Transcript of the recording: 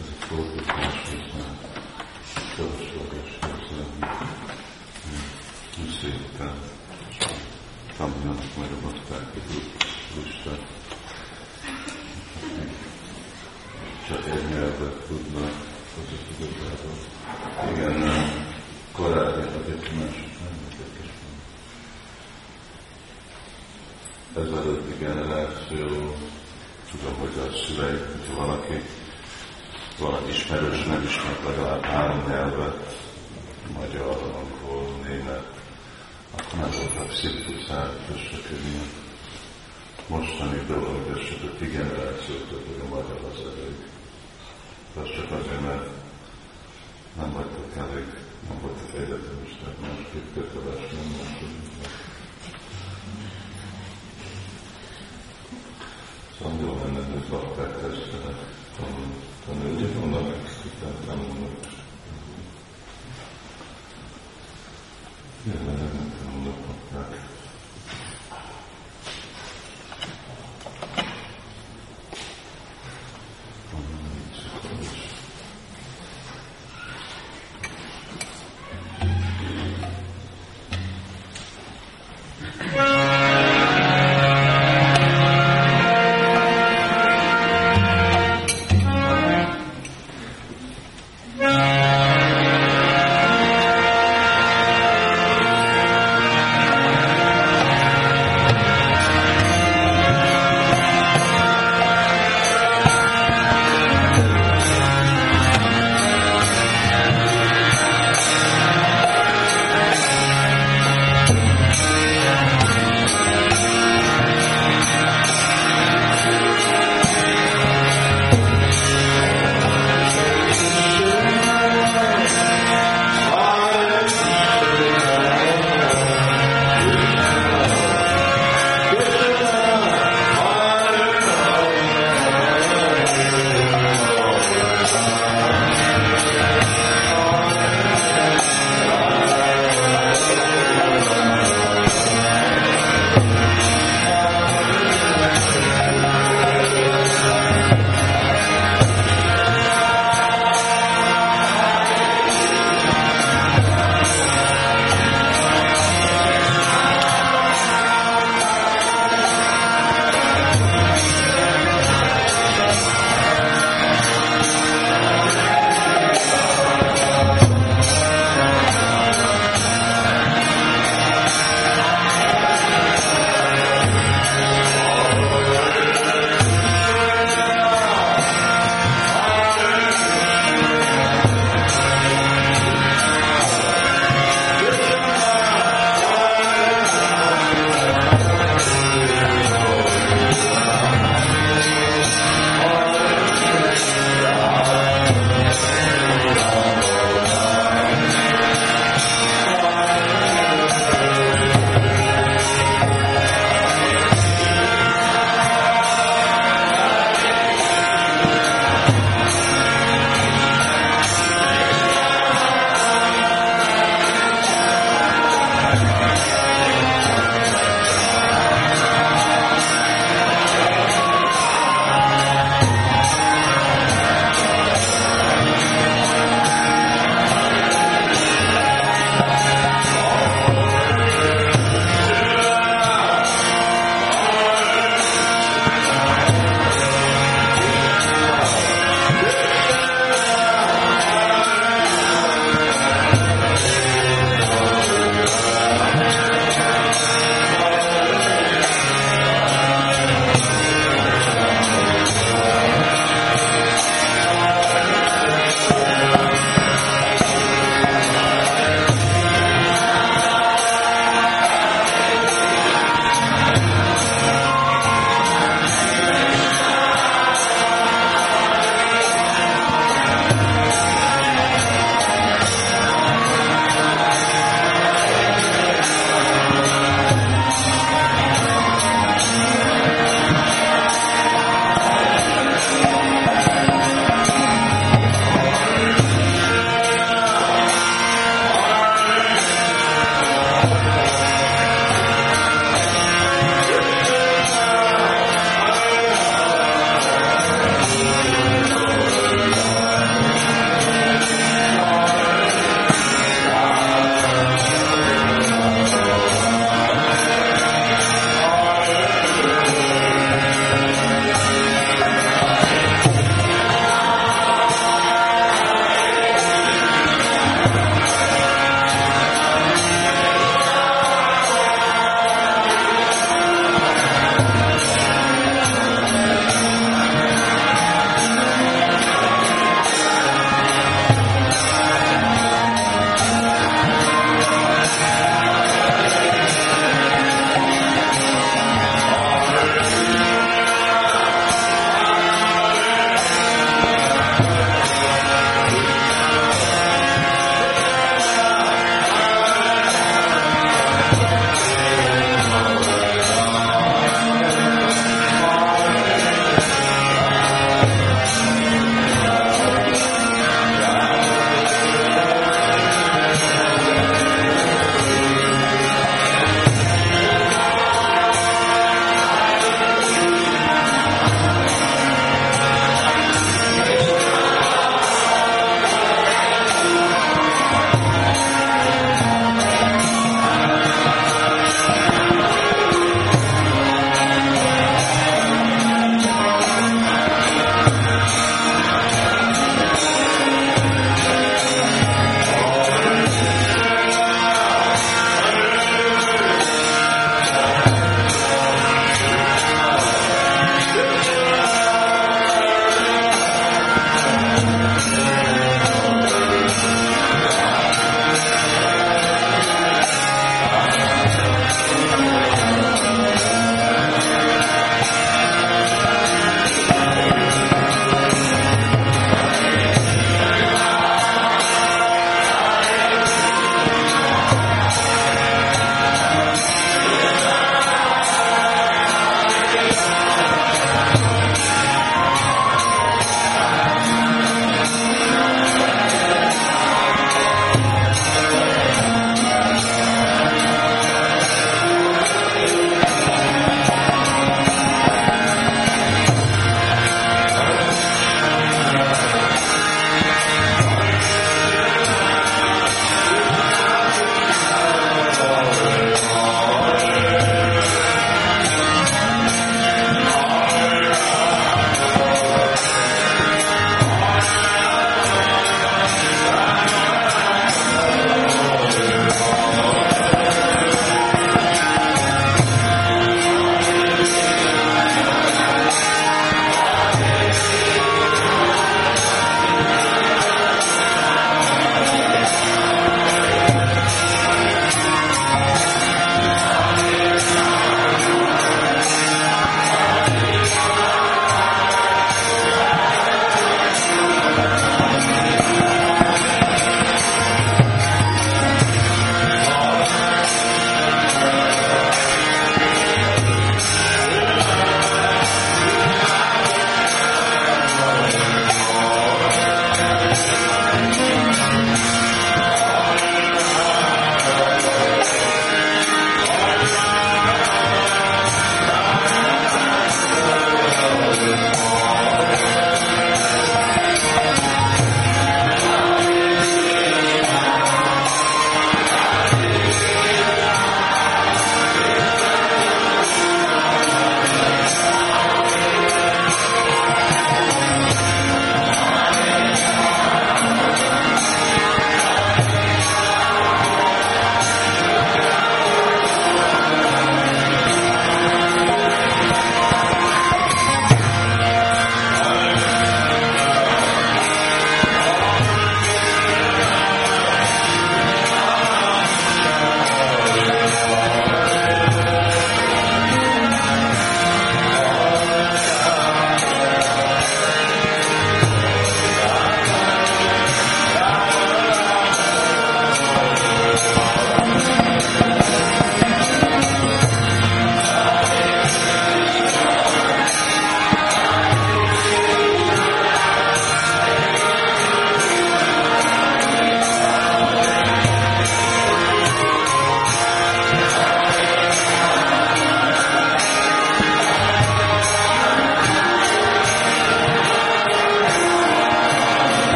Ez a fordítás, ez már ez nem szépen. Tanuljanak majd a bakták, hogy listát. Csak egy nyelvet tudnak, az igazából. Igen, korábbi, egy másik nem érdekes. Ezelőtti generáció tudom, hogy a szüleik, hogyha valaki, valaki ismerős nem ismert legalább három nyelvet, magyar, angol, német, akkor nem voltak szirkuszák, összekönnyen. Mostani dolog, de csak a ti generációtok, hogy a magyar az elég. Az csak azért, mert nem vagytok elég, nem voltak egyetemisták, másképp köteles nem voltak. aspektest tanulni, tanulni, annak